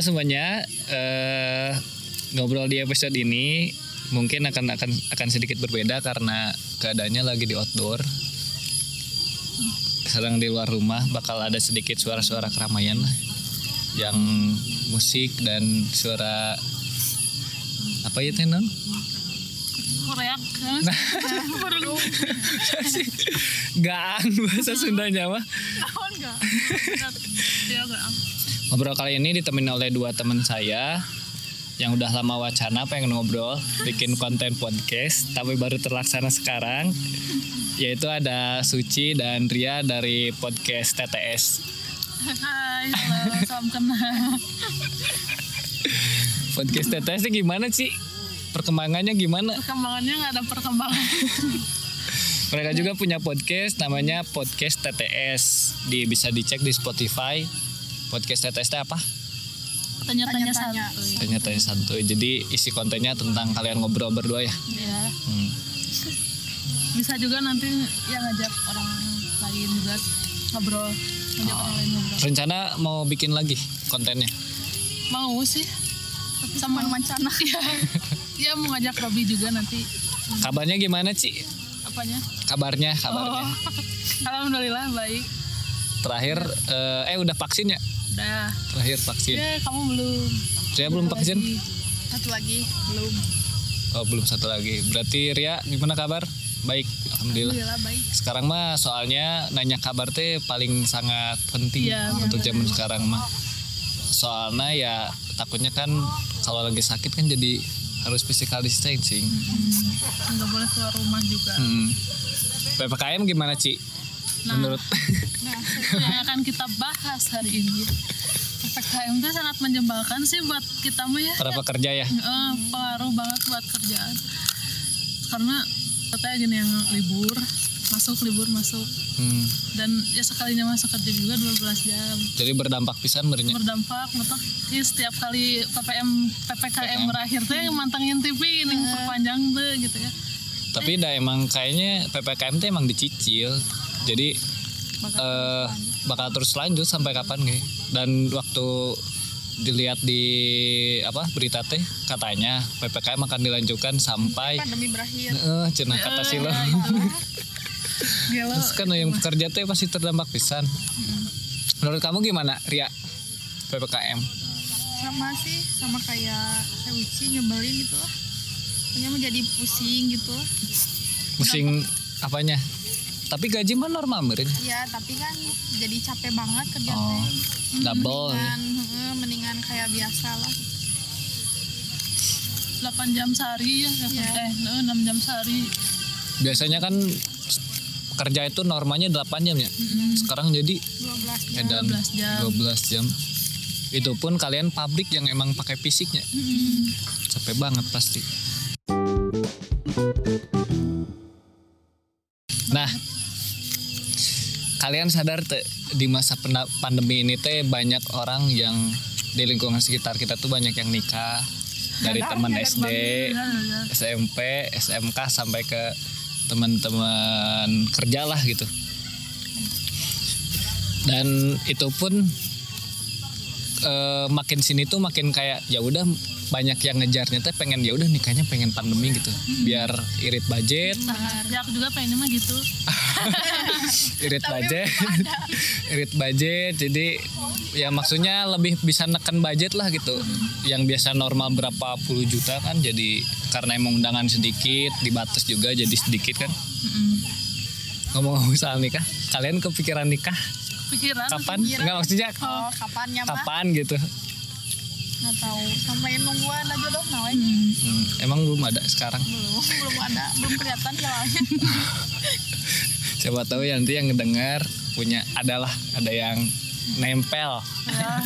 Halo semuanya, eh, ngobrol di episode ini mungkin akan akan akan sedikit berbeda karena keadaannya lagi di outdoor. Sedang di luar rumah, bakal ada sedikit suara-suara keramaian yang musik dan suara apa ya tenon? Koreak Nah. Gaang bahasa Sundanya mah. Enggak. Ngobrol kali ini ditemani oleh dua teman saya yang udah lama wacana pengen ngobrol, bikin konten podcast, tapi baru terlaksana sekarang. Yaitu ada Suci dan Ria dari podcast TTS. Hai, halo, salam kenal. Podcast TTS ini gimana sih? Perkembangannya gimana? Perkembangannya nggak ada perkembangan. Mereka juga punya podcast namanya Podcast TTS. Di bisa dicek di Spotify. Podcast TTS itu apa? Tanya-tanya satu. Tanya-tanya santuy. Jadi isi kontennya tentang kalian ngobrol berdua ya. Ya, Hmm. bisa juga nanti yang ngajak orang lain juga ngobrol, ngajak orang lain ngobrol. Rencana mau bikin lagi kontennya. Mau sih. Sama mancana. Iya. Iya mau ngajak Robi juga nanti. Kabarnya gimana Ci? Apanya? Kabarnya, kabarnya. Oh. Alhamdulillah baik. Terakhir eh, eh udah vaksin ya? Udah. Terakhir vaksin. Ya, kamu belum. Saya belum vaksin. Satu lagi belum. Oh, belum satu lagi. Berarti Ria gimana kabar? Baik, alhamdulillah. Alhamdulillah baik. Sekarang mah soalnya nanya kabar teh paling sangat penting Iya, untuk zaman sekarang mah. Soalnya ya takutnya kan kalau lagi sakit kan jadi harus physical distancing. Nggak boleh keluar rumah juga. Hmm. PPKM gimana Ci? Nah. Menurut Nah, yang akan kita bahas hari ini. PPKM itu sangat menjebalkan sih buat kita mah ya. para pekerja ya? Eh, pengaruh banget buat kerjaan. Karena katanya gini yang libur, masuk libur masuk Hmm. dan ya sekalinya masuk kerja juga 12 jam. Jadi berdampak pisan merenya. Berdampak betul. Ini setiap kali PPM PPKM berakhir tuh yang mantengin TV ini perpanjang tuh gitu ya. Tapi dah emang kayaknya PPKM itu emang dicicil. Jadi eh, bakal terus lanjut sampai kapan nih? Dan waktu dilihat di apa berita teh katanya PPKM akan dilanjutkan sampai pandemi berakhir cenah kata sih lo. Gelo. Terus kan yang pekerja teh pasti terdampak pisan. Menurut kamu gimana, Ria? PPKM. sama sih sama kayak Sewuci nyebelin gitu Pokoknya menjadi pusing gitu Pusing apanya? Tapi gaji mah normal meureun. ya tapi kan jadi capek banget kerja Oh, teh double. ya. mendingan heeh, mendingan kayak biasa lah 8 jam sehari ya, Iya. eh 6 jam sehari. Biasanya kan kerja itu normanya 8 jam ya. Sekarang jadi 12 jam edan 12 jam. 12 jam. Itu pun kalian pabrik yang emang pakai fisiknya. Capek banget pasti. Kalian sadar teh di masa pandemi ini teh banyak orang yang di lingkungan sekitar kita tuh banyak yang nikah. Dari teman SD, SMP, SMK sampai ke teman-teman kerja lah gitu. Dan itu pun eh, makin sini tuh makin kayak ya udah banyak yang ngejarnya teh pengen ya udah nikahnya pengen pandemi gitu. Biar irit budget. Ya aku juga pengennya mah gitu. irit budget. irit budget jadi ya maksudnya lebih bisa neken budget lah gitu. Yang biasa normal berapa puluh juta kan jadi karena emang undangan sedikit dibatas juga jadi sedikit kan. Ngomong-ngomong soal nikah kalian kepikiran nikah? Pikiran. kapan? enggak maksudnya oh kapannya mah kapan gitu? Nggak tahu sampai nungguan aja dong nah we. Hmm, emang belum ada sekarang? Belum belum ada belum kelihatan jalannya siapa tahu ya nanti yang ngedengar punya adalah ada yang nempel Ya.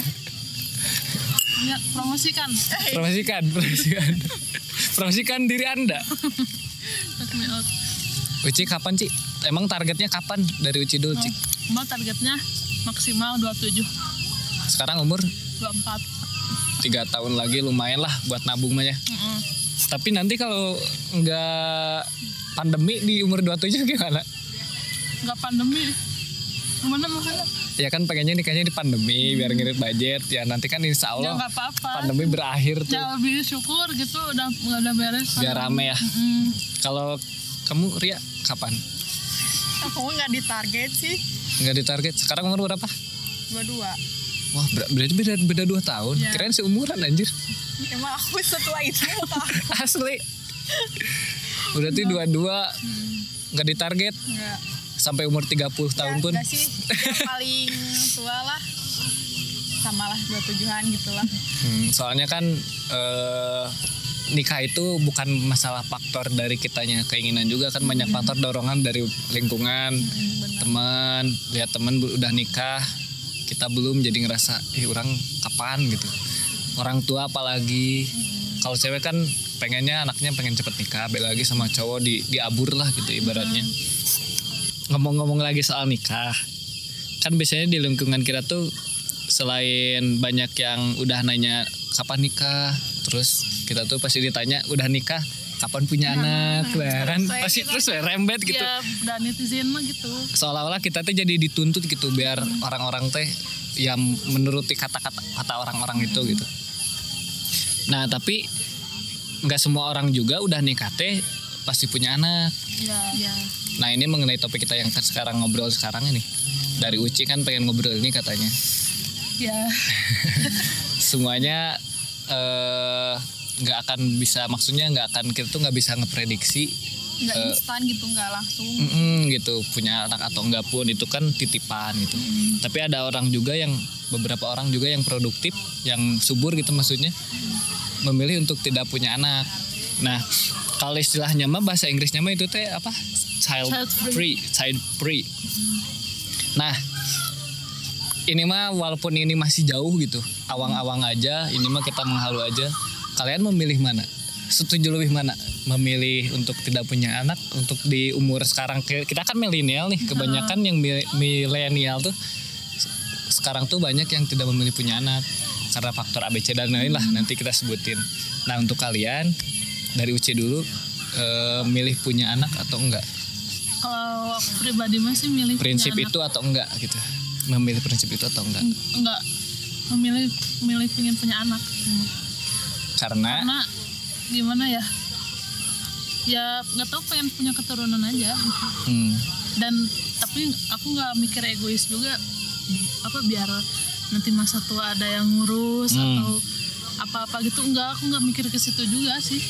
Ya, promosikan. promosikan promosikan promosikan diri anda. Uci kapan Ci? Emang targetnya kapan dari Uci dulu Ci? Cuma targetnya maksimal 27, Sekarang umur 24. tiga tahun lagi lumayan lah buat nabung mah ya. Mm-mm. Tapi nanti kalau nggak pandemi di umur 27 gimana? Nggak pandemi. gimana maksudnya ya kan pengennya nikahnya di pandemi biar ngirit budget. Ya nanti kan insya ya Allah nggak apa-apa. pandemi berakhir tuh. ya lebih syukur gitu udah nggak udah beres biar rame ya. Mm, kalau kamu Ria kapan? Aku nggak ditarget sih. Nggak ditarget. Sekarang umur berapa? Dua-dua. Wah ber- berarti beda beda dua tahun. Ya. kirain seumuran anjir. Emang aku setua itu. Asli. Berarti dua-dua nggak ditarget. Nggak sampai umur 30 tahun pun. sih yang paling tua lah. Sama lah dua tujuan gitu lah. Hmm, soalnya kan eh, nikah itu bukan masalah faktor dari kitanya keinginan juga kan banyak faktor dorongan dari lingkungan. Teman lihat teman udah nikah kita belum jadi ngerasa ih orang kapan? gitu. Orang tua apalagi. Kalau cewek kan pengennya anaknya pengen cepet nikah beda lagi sama cowok di diabur lah gitu ibaratnya ngomong-ngomong lagi soal nikah kan biasanya di lingkungan kita tuh selain banyak yang udah nanya kapan nikah terus kita tuh pasti ditanya udah nikah? Kapan punya anak? nah kan? Kayak pasti gitu. terus rembet gitu. ya udah netizen mah gitu. Seolah-olah kita tuh jadi dituntut gitu biar orang-orang teh yang menuruti kata-kata kata orang-orang itu gitu. Nah tapi nggak semua orang juga udah nikah teh pasti punya anak. Ya ya nah ini mengenai topik kita yang sekarang ngobrol sekarang ini. Dari Uci kan pengen ngobrol ini katanya. Ya semuanya eh, nggak akan bisa maksudnya nggak akan kita tuh nggak bisa ngeprediksi nggak Eh, instan gitu nggak langsung. Gitu punya anak atau enggak pun itu kan titipan gitu. Tapi ada orang juga yang beberapa orang juga yang produktif yang subur gitu maksudnya memilih untuk tidak punya anak. Nah kalau istilahnya mah bahasa Inggrisnya mah itu teh apa? Child, Child free. child free. Nah ini mah walaupun ini masih jauh gitu awang-awang aja ini mah kita menghalu aja. Kalian memilih mana? Setuju lebih mana? Memilih untuk tidak punya anak untuk di umur sekarang kita kan milenial nih kebanyakan yang mi- milenial tuh se- sekarang tuh banyak yang tidak memilih punya anak karena faktor ABC dan lain lah nanti kita sebutin. Nah untuk kalian dari UC dulu eh, milih punya anak atau enggak? Kalau aku pribadi masih milih punya prinsip anak. itu atau enggak gitu? Memilih prinsip itu atau enggak? Enggak. Memilih memilih pengen punya anak. Karena? Karena gimana ya? Ya nggak tahu pengen punya keturunan aja. Hmm, dan tapi aku nggak mikir egois juga. Apa biar nanti masa tua ada yang ngurus Hmm. atau apa-apa gitu. Enggak aku nggak mikir ke situ juga sih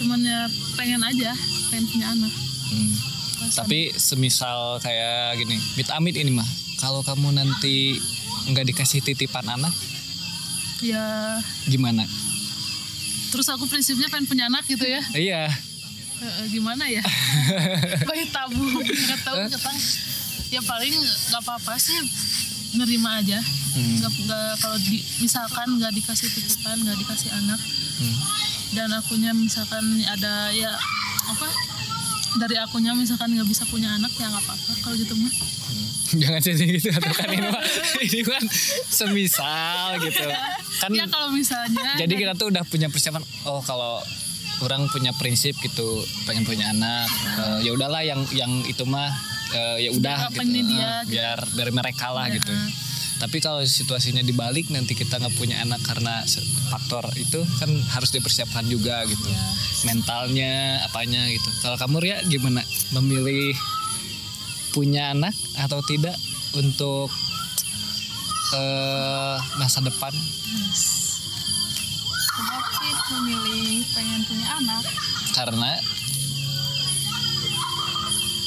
cuman ya pengen aja pengen punya anak. Hmm. tapi semisal kayak gini mit amit ini mah kalau kamu nanti nggak dikasih titipan anak ya. gimana? Terus aku prinsipnya pengen punya anak gitu ya? Iya. Eh, gimana ya? Bayi tabu nggak tahu ketang ya paling nggak apa-apa sih nerima aja. Hmm. nggak nggak kalau di, misalkan nggak dikasih titipan nggak dikasih anak Hmm. dan akunya misalkan ada ya apa? Dari akunya misalkan nggak bisa punya anak ya nggak apa-apa kalau gitu mah. Jangan jadi gitu atau kan ini mah ini kan semisal gitu. Kan ya kalau misalnya jadi kita tuh udah punya persiapan oh kalau orang punya prinsip gitu pengen punya anak eh, ya udahlah yang yang itu mah eh, ya udah gitu. dia, gitu. biar dari mereka lah Ya. gitu tapi kalau situasinya dibalik nanti kita nggak punya anak karena faktor itu kan harus dipersiapkan juga gitu. Ya. mentalnya apanya gitu. Kalau kamu Ria gimana? Memilih punya anak atau tidak untuk eh, masa depan? Sebab sih memilih pengen punya anak. Karena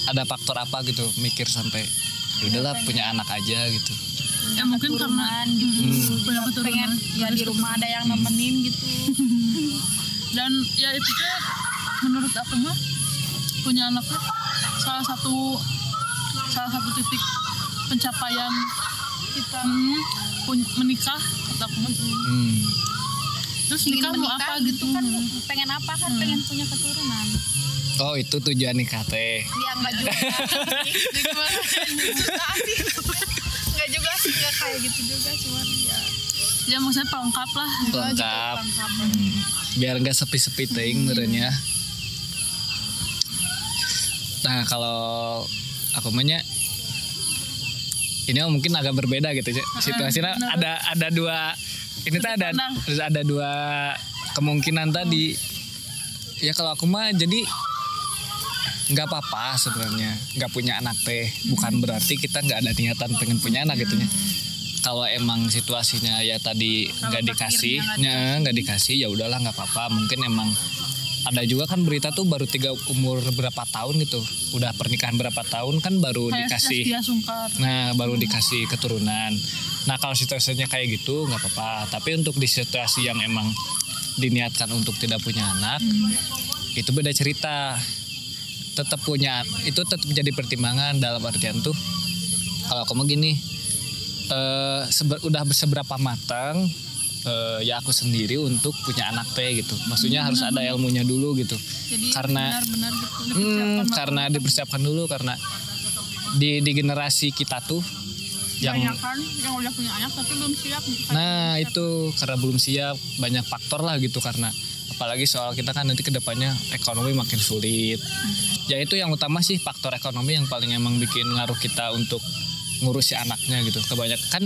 ada faktor apa gitu mikir sampai "Ya udahlah punya anak aja gitu ya mungkin karena keturunan gitu. Hmm. punya keturunan pengen ya di rumah ada yang nemenin gitu. Dan ya itu tuh menurut aku mah punya anak tuh salah satu salah satu titik pencapaian kita hmm, pun- menikah kata aku mah. Hmm. terus ingin nikah mau apa gitu gitu. kan pengen apa kan pengen punya keturunan. Oh itu tujuan nikah teh. Ya enggak juga. Susah sih. Enggak juga sih enggak kayak gitu juga cuman ya ya maksudnya pelengkap lah. Lengkap lengkap Hmm. biar nggak sepi-sepi ting merenya nah kalau aku punya ini mungkin agak berbeda gitu ya. Situasinya benar. ada ada dua ini tuh ada ada dua kemungkinan tadi. Ya kalau aku mah jadi nggak apa-apa sebenarnya. Nggak punya anak teh. Bukan berarti kita nggak ada niatan pengen punya anak gitu ya kalau emang situasinya ya tadi nggak dikasih ya nggak dikasih ya udahlah nggak apa-apa mungkin emang ada juga kan berita tuh baru tiga umur berapa tahun gitu udah pernikahan berapa tahun kan baru Kayak dikasih. Nah, baru dikasih keturunan. Nah, kalau situasinya kayak gitu nggak apa-apa. Tapi untuk di situasi yang emang diniatkan untuk tidak punya anak, itu beda cerita. Tetap punya, itu tetap jadi pertimbangan dalam artian tuh. Kalau kamu gini, eh udah seberapa matang eh, ya aku sendiri untuk punya anak teh gitu. Maksudnya harus ada ilmunya dulu gitu. jadi Karena- benar-benar gitu Hmm, dipersiapkan karena dipersiapkan dulu karena di di generasi kita tuh yang kan yang udah punya anak tapi belum siap. Nah itu karena belum siap banyak faktor lah gitu karena apalagi soal kita kan nanti ke depannya ekonomi makin sulit. Ya itu yang utama sih faktor ekonomi yang paling emang bikin ngaruh kita untuk ngurus si anaknya gitu. Kebanyakan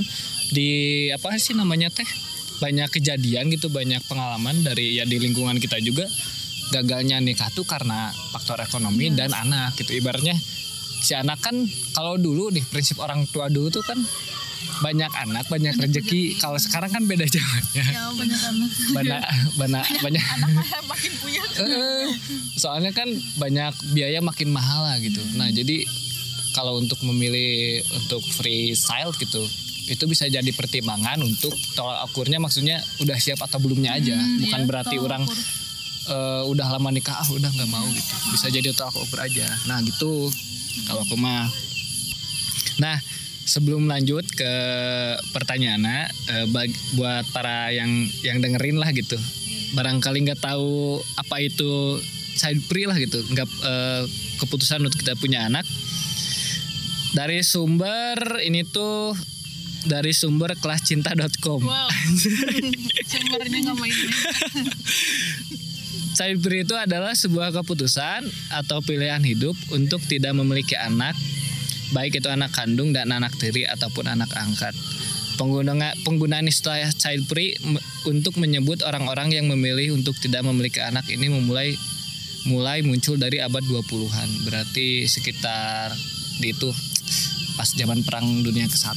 di apa sih namanya teh banyak kejadian gitu banyak pengalaman dari ya di lingkungan kita juga gagalnya nikah tuh karena faktor ekonomi dan anak gitu. Ibaratnya si anak kan kalau dulu nih prinsip orang tua dulu tuh kan banyak anak banyak rezeki. kalau sekarang kan beda zamannya. Ya banyak anak. Banyak banyak banyak. anak makin punya. Soalnya kan banyak biaya makin mahal lah gitu. Nah jadi kalau untuk memilih untuk free child gitu itu bisa jadi pertimbangan untuk tolak ukurnya maksudnya udah siap atau belumnya aja. Bukan iya, berarti orang eh, udah lama nikah ah udah nggak mau gitu. Bisa jadi tolak ukur aja. Nah gitu. Kalau aku mah. Nah sebelum lanjut ke pertanyaannya eh, bag- buat para yang yang dengerin lah gitu. Barangkali nggak tahu apa itu child free lah gitu. Nggak eh, keputusan untuk kita punya anak dari sumber ini tuh dari sumber kelascinta.com Wow. Sumbernya nggak main-main. Child free itu adalah sebuah keputusan atau pilihan hidup untuk tidak memiliki anak, baik itu anak kandung dan anak tiri ataupun anak angkat. Penggunaan penggunaan istilah child free me- untuk menyebut orang-orang yang memilih untuk tidak memiliki anak ini memulai mulai muncul dari abad 20-an. Berarti sekitar di itu pas zaman perang dunia ke-1.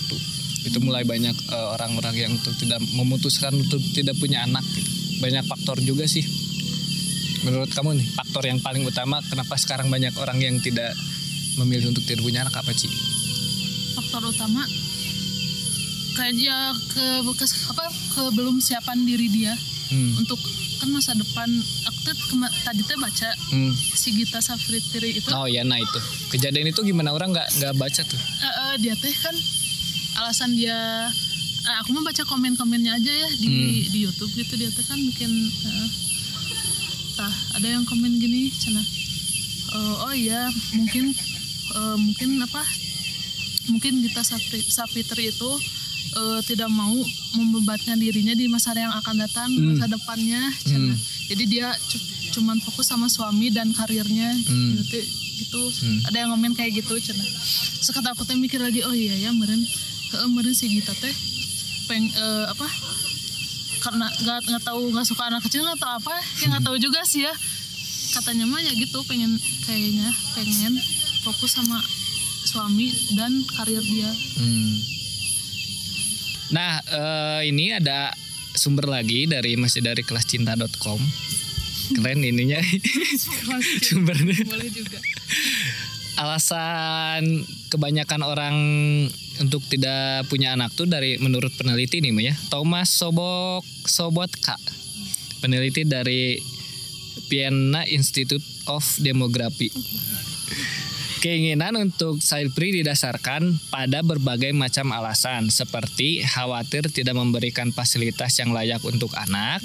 Itu mulai banyak eh, orang-orang yang untuk tidak memutuskan untuk tidak punya anak gitu. Banyak faktor juga sih menurut kamu nih faktor yang paling utama kenapa sekarang banyak orang yang tidak memilih untuk tidak punya anak apa sih? Faktor utama kayak ke, ke apa ke belum siapan diri dia Hmm. untuk kan masa depan aku tuh kema- tadi tuh baca Hmm. si Gita Safritri itu. Oh ya nah itu. Kejadian itu gimana? Orang nggak nggak baca tuh? eh, eh, dia teh kan alasan dia eh, aku mau baca komen-komennya aja ya di di YouTube gitu. Dia teh kan bikin eh, tah ada yang komen gini cina. "Eh, oh iya mungkin eh, mungkin apa? Mungkin kita Safri- Safitri itu eh, tidak mau membebankan dirinya di masa yang akan datang Hmm. masa depannya. Hmm. jadi dia cu- cuman fokus sama suami dan karirnya Hmm. gitu, gitu. Hmm. ada yang komen kayak gitu cina sekarang aku teh mikir lagi oh iya ya meren meren si Gita teh peng eh, apa karena nggak nggak tahu nggak suka anak kecil nggak tahu apa ya nggak tahu juga sih ya katanya mah ya gitu pengen kayaknya pengen fokus sama suami dan karir dia Hmm. Nah eh, ini ada sumber lagi dari masih dari kelascinta.com keren ininya. Sumbernya. Boleh juga. Alasan kebanyakan orang untuk tidak punya anak tuh dari menurut peneliti nih ya. Thomas Sobok Sobotka peneliti dari Vienna Institute of Demography Keinginan untuk child free didasarkan pada berbagai macam alasan seperti khawatir tidak memberikan fasilitas yang layak untuk anak,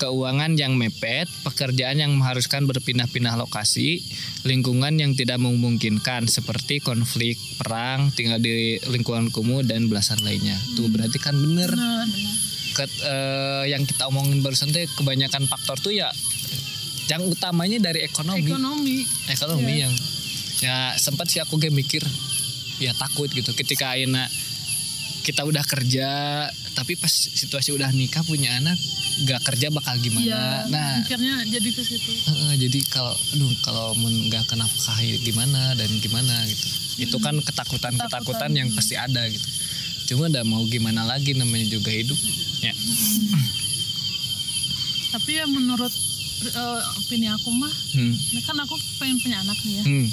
keuangan yang mepet, pekerjaan yang mengharuskan berpindah-pindah lokasi, lingkungan yang tidak memungkinkan seperti konflik, perang, tinggal di lingkungan kumuh dan belasan lainnya. Tuh berarti kan bener. Ket- eh, yang kita omongin barusan tuh kebanyakan faktor tuh ya yang utamanya dari ekonomi. Ekonomi. Ekonomi yang ya sempat sih aku kayak mikir ya takut gitu. Ketika Aina kita udah kerja tapi pas situasi udah nikah punya anak gak kerja bakal gimana? Iya. nah Akhirnya jadi ke situ. Heeh, jadi kalau aduh kalau nggak kena nafkahi gimana dan gimana gitu. Itu kan ketakutan ketakutan Ketakutan. yang pasti ada gitu. Cuma udah mau gimana lagi namanya juga hidup. Ya. Tapi ya menurut opini aku mah, hmm. ini kan aku pengen punya anak nih ya. Hmm.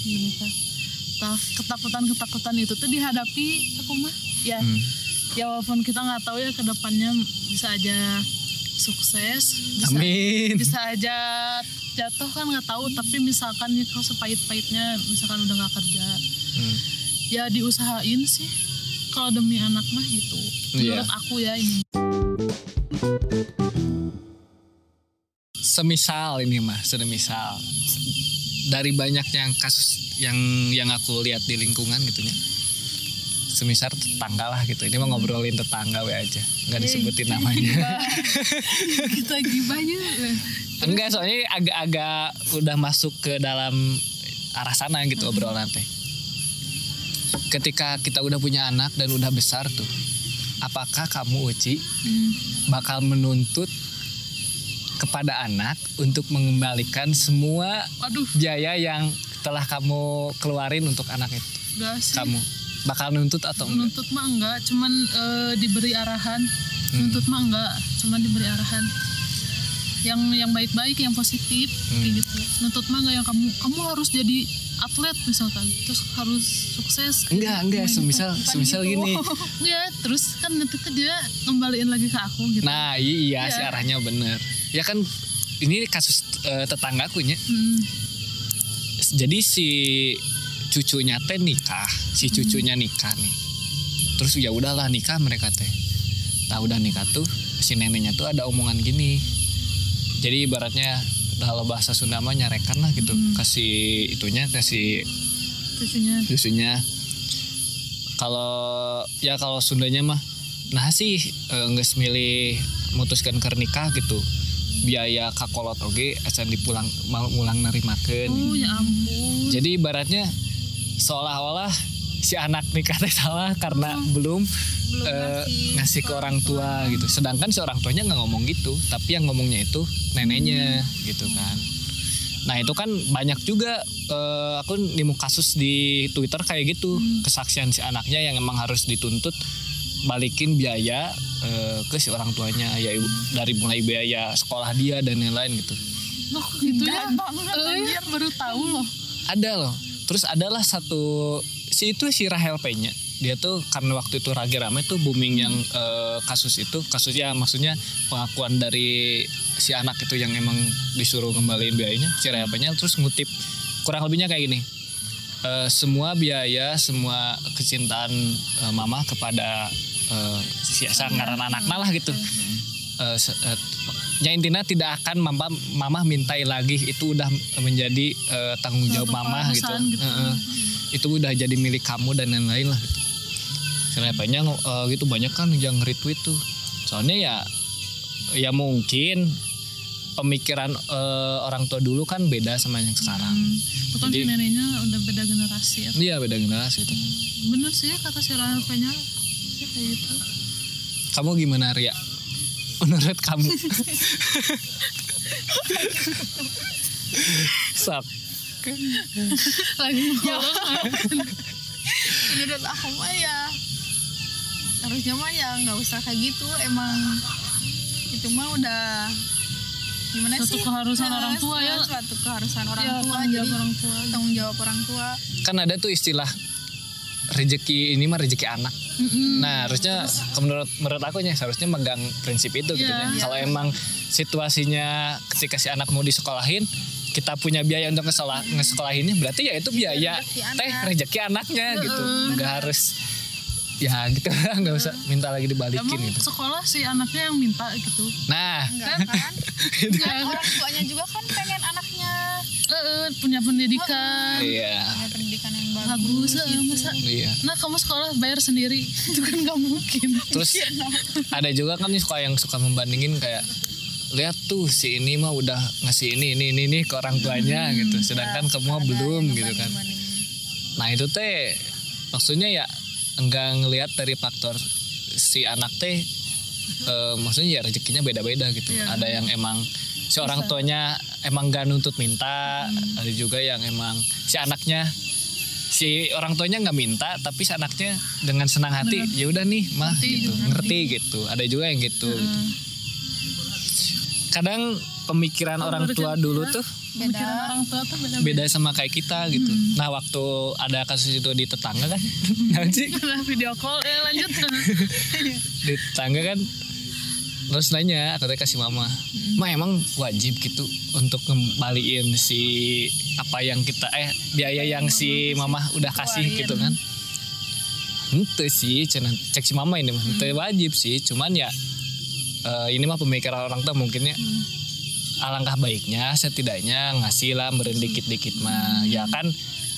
Nah, ketakutan-ketakutan itu tuh dihadapi aku mah. Ya, Hmm. ya walaupun kita nggak tahu ya ke depannya bisa aja sukses, bisa, amin bisa aja jatuh kan nggak tahu. Tapi misalkan ya kalau sepahit-pahitnya, misalkan udah nggak kerja, Hmm. ya diusahain sih. Kalau demi anak mah gitu. Iya. Menurut aku ya ini. Semisal ini mah semisal. Dari banyaknya yang kasus yang yang aku lihat di lingkungan gitunya semisal tetangga lah gitu. Ini mah ngobrolin tetangga we aja. Nggak disebutin namanya. Kita gibahnya. enggak soalnya agak-agak udah masuk ke dalam arah sana gitu obrolan teh. Ketika kita udah punya anak dan udah besar tuh apakah kamu Uci Hmm. bakal menuntut kepada anak untuk mengembalikan semua Waduh, biaya yang telah kamu keluarin untuk anak itu enggak sih. kamu bakal nuntut atau enggak Nuntut mah enggak, cuman eh, diberi arahan. Hmm. Nuntut mah enggak, cuman diberi arahan. Yang yang baik-baik, yang positif, Hmm. kayak gitu. Nuntut mah enggak yang kamu kamu harus jadi atlet misalkan, terus harus sukses. enggak enggak semisal Bukan semisal gitu. gini Iya, terus kan nanti dia ngembaliin lagi ke aku gitu. nah iya Iya. sih arahnya bener ya kan ini kasus eh, tetanggaku nya Hmm, jadi si cucunya teh nikah si cucunya nikah nih. Terus ya udahlah nikah mereka teh. Nah udah nikah tuh si neneknya tuh ada omongan gini. Jadi ibaratnya kalau bahasa Sunda mah nyarekan lah gitu. Kasih itunya kasih cucunya. kalau ya kalau Sundanya mah nah sih eh, nggak milih mutuskan ke nikah gitu biaya kakolot oge acan dipulang mau mulang nerimakeun Oh ya ampun. jadi ibaratnya seolah-olah si anak nikah teh salah karena belum, Belum eh, ngasih ngasih ke orang tua gitu. Sedangkan si orang tuanya nggak ngomong gitu, tapi yang ngomongnya itu neneknya gitu kan. Nah itu kan banyak juga eh, aku nemu kasus di Twitter kayak gitu kesaksian si anaknya yang emang harus dituntut balikin biaya eh, ke si orang tuanya ya ibu- dari mulai biaya sekolah dia dan lain-lain gitu. Loh gitu ya. Banget, Eh, anjir. baru tahu loh. ada loh terus adalah satu si itu si Rahel P nya dia tuh karena waktu itu lagi rame tuh booming yang eh, kasus itu kasusnya maksudnya pengakuan dari si anak itu yang emang disuruh kembaliin biayanya si Rahel P nya terus ngutip kurang lebihnya kayak gini Eh, semua biaya semua kecintaan eh, mama kepada eh, si sanggaran anaknya lah gitu. Se- eh, ya intinya tidak akan mama mama mintai lagi. Itu udah menjadi eh, tanggung jawab Suatu mama gitu, gitu. Heeh. itu udah jadi milik kamu dan lain-lain lah gitu. Kenapanya eh, gitu? Banyak kan yang retweet tuh. Soalnya ya ya mungkin pemikiran eh, orang tua dulu kan beda sama yang sekarang. Hmm, itu kan Jadi- neneknya udah beda generasi ya. iya beda generasi gitu. Bener sih ya kata si Rahel gitu. kamu gimana Ria menurut kamu Sok. Lagi Ya. menurut aku mah ya harusnya mah ya nggak usah kayak gitu emang itu mah udah gimana Suatu sih keharusan Eh, orang tua ya. suatu keharusan orang Ya, tua tanggung jawab jadi orang tua. tanggung jawab orang tua kan ada tuh istilah rezeki ini mah rezeki anak Mm-mm. Nah harusnya menurut menurut aku nya seharusnya megang prinsip itu gitu Iya. ya. Kalau emang situasinya ketika si anak mau disekolahin kita punya biaya untuk ngesekolah ngesekolahinnya berarti ya itu biaya Rezeki teh anak. rezeki anaknya gitu. Heeh. Nggak harus ya gitu lah nggak usah minta lagi dibalikin Emang gitu. sekolah si anaknya yang minta gitu. Nah enggak kan kan orang tuanya juga kan pengen anaknya eh, punya pendidikan iya punya pendidikan eh, gitu. masa iya. nah kamu sekolah bayar sendiri. Itu kan nggak mungkin. Terus ada juga kan nih suka yang suka membandingin kayak lihat tuh si ini mah udah ngasih ini ini ini, ini ke orang tuanya gitu. Sedangkan kamu mah Ada belum gitu kan. Nah itu teh maksudnya ya enggak ngelihat dari faktor si anak teh eh, maksudnya ya rezekinya beda-beda gitu. Iya. ada yang emang si orang tuanya emang gak nuntut minta ada juga yang emang si anaknya si orang tuanya nggak minta tapi si anaknya dengan senang hati ya udah nih mah Ngerti gitu. juga. ngerti gitu. Ada juga yang gitu gitu. kadang pemikiran Kalau orang tua dulu tuh Pemikiran orang tua tuh beda beda sama kayak kita gitu. Nah waktu ada kasus itu di tetangga kan, Nah, video call eh lanjut. Di tetangga kan, terus nanya katanya kasih mama, ma emang wajib gitu untuk ngembaliin si apa yang kita eh biaya yang si mama udah kasih keluarin. gitu kan? Ente sih, cek si mama ini mah, ente wajib sih, cuman ya eh, ini mah pemikiran orang tua mungkinnya alangkah baiknya setidaknya ngasih lah beren dikit-dikit mah. Ya kan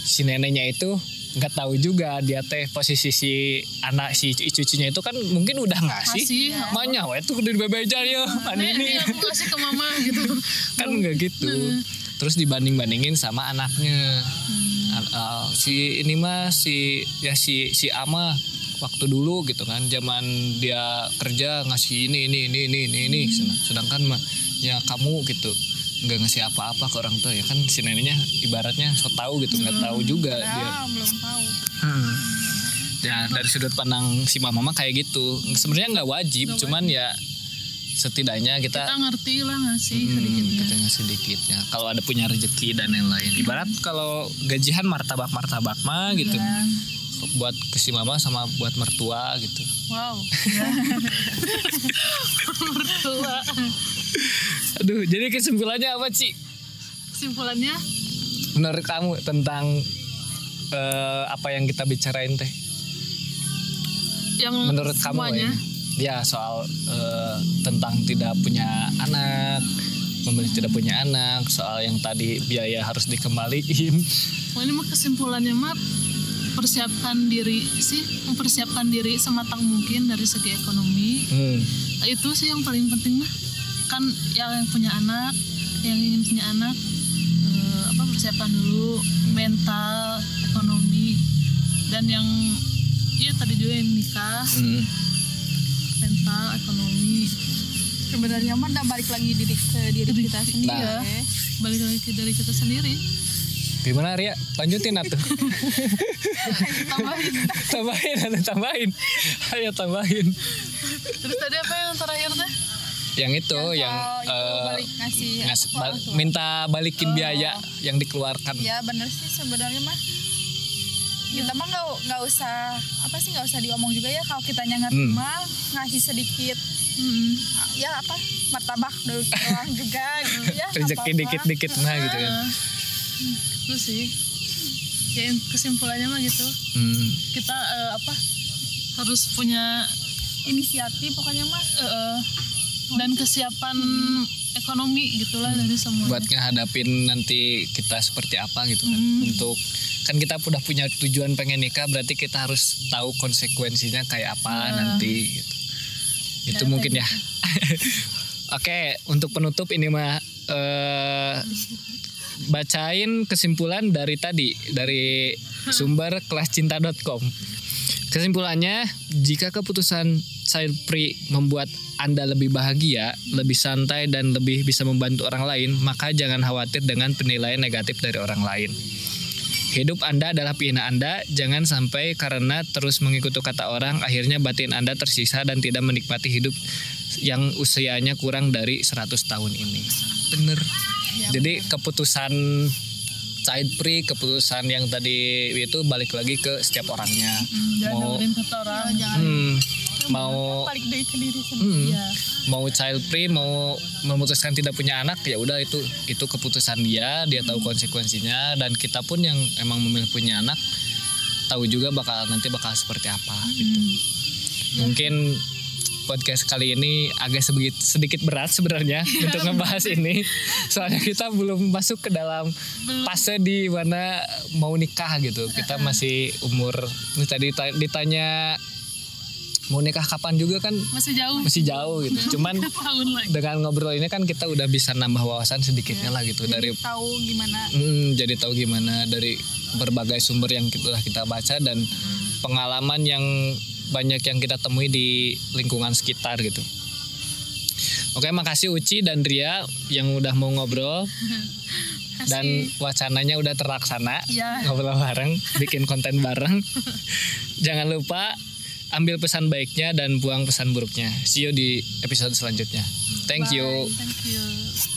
si neneknya itu nggak tahu juga dia teh posisi si anak si cucunya itu kan mungkin udah ngasih Kasih, ya. wah itu udah dibebejan ya Nih, ini nih aku kasih ke mama gitu. Kan nggak gitu. Terus dibanding bandingin sama anaknya. An- uh, si ini mah si ya si si ama waktu dulu gitu kan zaman dia kerja ngasih ini ini ini ini ini, ini. Sedang- sedangkan mah ya kamu gitu nggak ngasih apa-apa ke orang tua ya kan si neneknya ibaratnya so tahu gitu nggak tahu juga dia Ah, belum tahu. Hmm. Ya dari sudut pandang si mama mah kayak gitu. Sebenarnya nggak wajib, cuman ya setidaknya kita, kita ngerti lah ngasih hmm, sedikitnya kita ngasih sedikitnya. Kalau ada punya rezeki dan lain-lain. Ibarat kalau gajian martabak martabak mah gitu. Iya. Buat ke si mama sama buat mertua gitu. wow. Mertua. Aduh, jadi kesimpulannya apa sih? kesimpulannya? Menurut kamu tentang eh, apa yang kita bicarain teh? yang menurut kamu semuanya? Ini ya soal eh, tentang tidak punya anak memilih tidak punya anak soal yang tadi biaya harus dikembaliin. Oh, ini mah kesimpulannya mah persiapkan diri sih mempersiapkan diri sematang mungkin dari segi ekonomi hmm. itu sih yang paling penting mah kan yang punya anak yang ingin punya anak eh, apa persiapan dulu mental ekonomi dan yang iya tadi juga yang nikah Hmm. mental ekonomi Sebenarnya mah udah balik lagi diri ke diri kita sendiri. Iya. ya. balik lagi ke dari kita sendiri gimana Ria lanjutin atuh Tambahin. tambahin ada tambahin ayo tambahin terus tadi apa yang terakhir teh yang itu yang itu eh, balik ngasih ngas- apa ke ba- orang tua. minta balikin biaya yang dikeluarkan Ya bener sih sebenarnya mah kita mah nggak nggak usah apa sih nggak usah diomong juga ya kalau kita ngerti Hmm. mah ngasih sedikit Hmm. ya apa martabak dulu doang juga gitu ya rezeki apa-apa. dikit-dikit mah gitu kan Ah, itu sih. Ya kesimpulannya mah gitu. Hmm. kita eh, apa harus punya inisiatif pokoknya mah. Eh, dan kesiapan ekonomi gitulah dari semua buat ngehadapin nanti kita seperti apa gitu kan. Hmm. untuk kan kita udah punya tujuan pengen nikah berarti kita harus tahu konsekuensinya kayak apa Ya. nanti gitu. Itu Ya, mungkin kayak ya. oke untuk penutup ini mah eh bacain kesimpulan dari tadi dari sumber kelascinta.com Kesimpulannya, jika keputusan child free membuat Anda lebih bahagia, lebih santai dan lebih bisa membantu orang lain, maka jangan khawatir dengan penilaian negatif dari orang lain. Hidup Anda adalah pilihan Anda, jangan sampai karena terus mengikuti kata orang, akhirnya batin Anda tersisa dan tidak menikmati hidup yang usianya kurang dari 100 tahun ini. Bener. Jadi keputusan child free, keputusan yang tadi itu balik lagi ke setiap orangnya. Hmm, Mau orang. Jangan. Hmm, mau balik deh ke diri sendiri hmm, Iya. mau child free mau memutuskan tidak punya anak ya udah itu itu keputusan dia dia tahu konsekuensinya dan kita pun yang emang memilih punya anak tahu juga bakal nanti bakal seperti apa gitu. Mungkin podcast kali ini agak sedikit sedikit berat sebenarnya untuk ngebahas ini. Soalnya kita belum masuk ke dalam fase di mana mau nikah gitu. Kita masih umur ini tadi ta- ditanya mau nikah kapan juga kan masih jauh. masih jauh gitu. Cuman dengan ngobrol ini kan kita udah bisa nambah wawasan sedikitnya lah gitu dari tahu gimana. Hmm, jadi tahu gimana dari berbagai sumber yang kita, udah kita baca dan pengalaman yang banyak yang kita temui di lingkungan sekitar gitu. Oke, makasih Uci dan Ria yang udah mau ngobrol dan wacananya udah terlaksana. Iya. Ngobrol bareng, bikin konten bareng. Jangan lupa ambil pesan baiknya dan buang pesan buruknya. See you di episode selanjutnya. Thank you. Bye. thank you